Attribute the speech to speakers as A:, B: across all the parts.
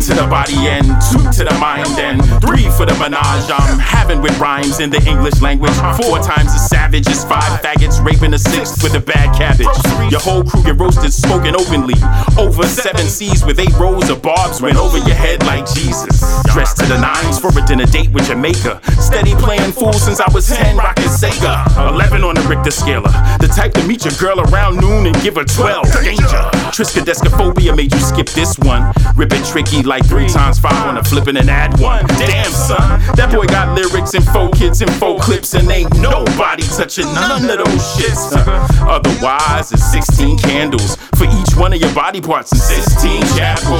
A: to the body and two to the mind and three for the menage I'm having with rhymes in the English language. Four times as savage as five faggots raping a sixth with a bad cabbage. Your whole crew get roasted, smoking openly. Over seven seas with eight rows of barbs went over your head like Jesus. Dressed to the nines for a dinner date with Jamaica. Steady playing fool since I was 10, rocking Sega. 11 on the Richter scaler. The type to meet your girl around noon and give her 12. Danger. Triskaidekaphobia made you skip this one. Rip it tricky like three times five on a flipping and add one. Damn, son. That boy got lyrics and four kids and four clips and ain't nobody touching none of those shits. Otherwise, it's 16 candles for each one of your body parts and 16 chapels.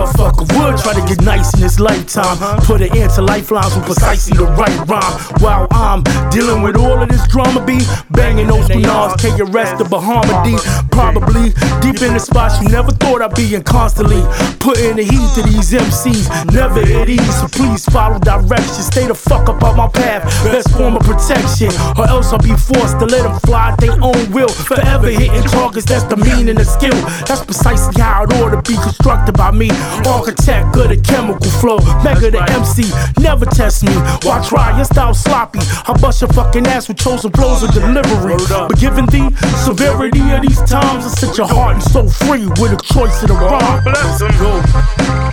B: Motherfucker would
C: try to get nice in this lifetime. Put it into lifelines with precisely the right rhyme. While I'm dealing with all of this drama, be banging those bananas, KRS, the Bahama D. Probably deep in the spots you never thought I'd be in constantly. Putting the heat to these MCs, never at ease. So please follow directions, stay the fuck up on my path. Best form of protection, or else I'll be forced to let them fly at their own will. Forever hitting targets, that's the meaning of skill. That's precisely how it ought to be constructed by me. Architect of the chemical flow, Megga the MC. Never test me. Why try? Your style sloppy. I bust your fucking ass with chosen blows of delivery. But given the severity of these times, I set your heart and soul free with a choice of the rhyme.
B: Bless 'em.
C: Go.